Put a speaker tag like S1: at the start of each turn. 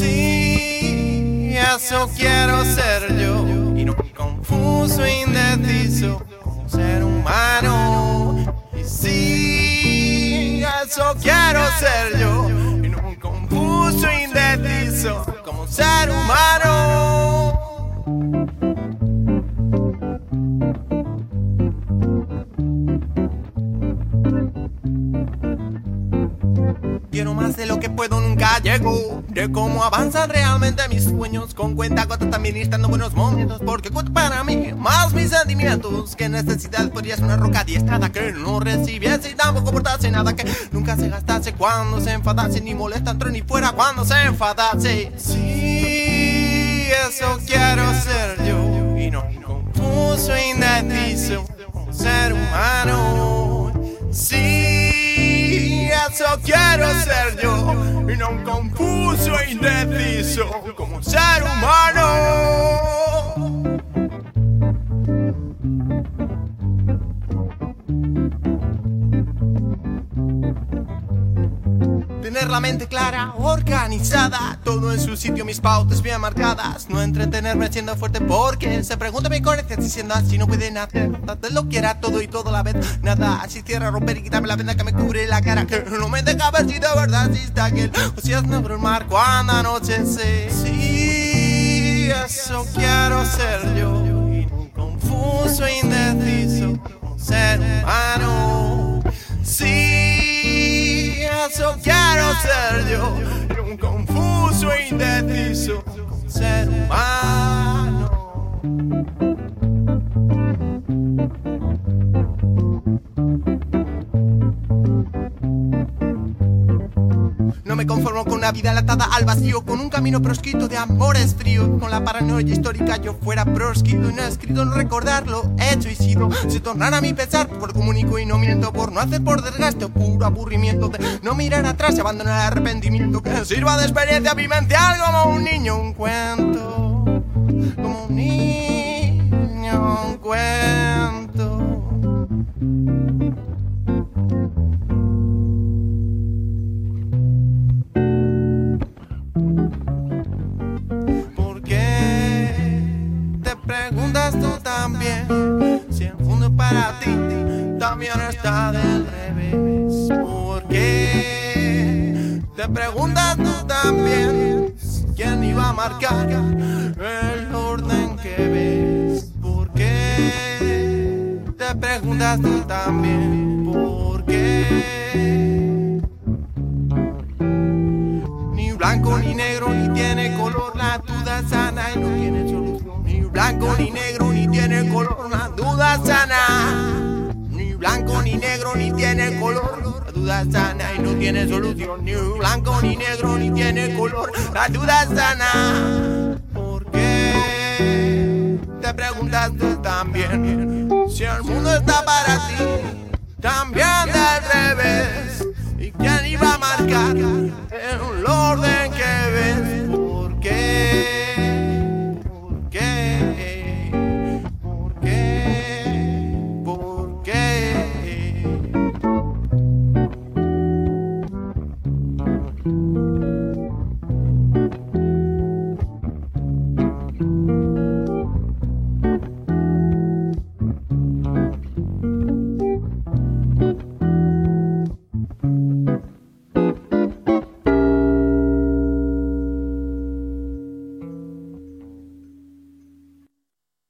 S1: Sí, eso quiero ser yo. Y no confuso indeciso como ser humano. Y sí, eso quiero ser yo. Y no confuso indeciso como ser humano. Quiero más de lo que puedo, nunca llego. De cómo avanzan realmente mis sueños. Con cuenta gotas también estando buenos momentos. Porque cuento para mí más mis sentimientos. Que necesidad podría ser una roca diestrada que no recibiese y tampoco portase nada. Que nunca se gastase cuando se enfadase. Ni molesta entró ni fuera cuando se enfadase. Sí, eso quiero ser yo. Y no confuso indeciso ser humano. Ser yo. Y no un confuso e indeciso como ser humano. Tener la mente clara, organizada, todo en su sitio, mis pautas bien marcadas. No entretenerme siendo fuerte porque se pregunta mi corazón diciendo así no puede nacer. Tanto lo quiera todo y todo la vez. Nada, así cierra, romper y quitarme la venda que me cubre la cara. Que no me deja ver de verdad existe aquel. O si es negro el mar cuando anochece. Sí, eso quiero ser yo. Confuso indeciso ser humano. Ser yo. Un confuso e indeciso ser humano. Me conformo con una vida latada al vacío, con un camino proscrito de amores fríos. Con la paranoia histórica yo fuera proscrito no he escrito no recordarlo, hecho y sido. Se tornará mi pesar por comunico y no miento, por no hacer por desgaste o puro aburrimiento. De no mirar atrás y abandonar el arrepentimiento que sirva de experiencia vivencial como un niño, un cuento. Tú también si el mundo para ti también está del revés? ¿Por qué te preguntas tú también quién iba a marcar el orden que ves? ¿Por qué te preguntas tú también por qué? Ni blanco ni negro ni tiene color, la duda sana y no tiene solución. Ni blanco ni negro ni tiene color, la duda sana. Ni blanco ni negro ni tiene color, la duda sana y no tiene solución. Ni blanco ni negro ni tiene color, la duda sana. ¿Por qué te preguntas tú también si el mundo está para ti? También del revés. ¿Y quién iba a marcar el orden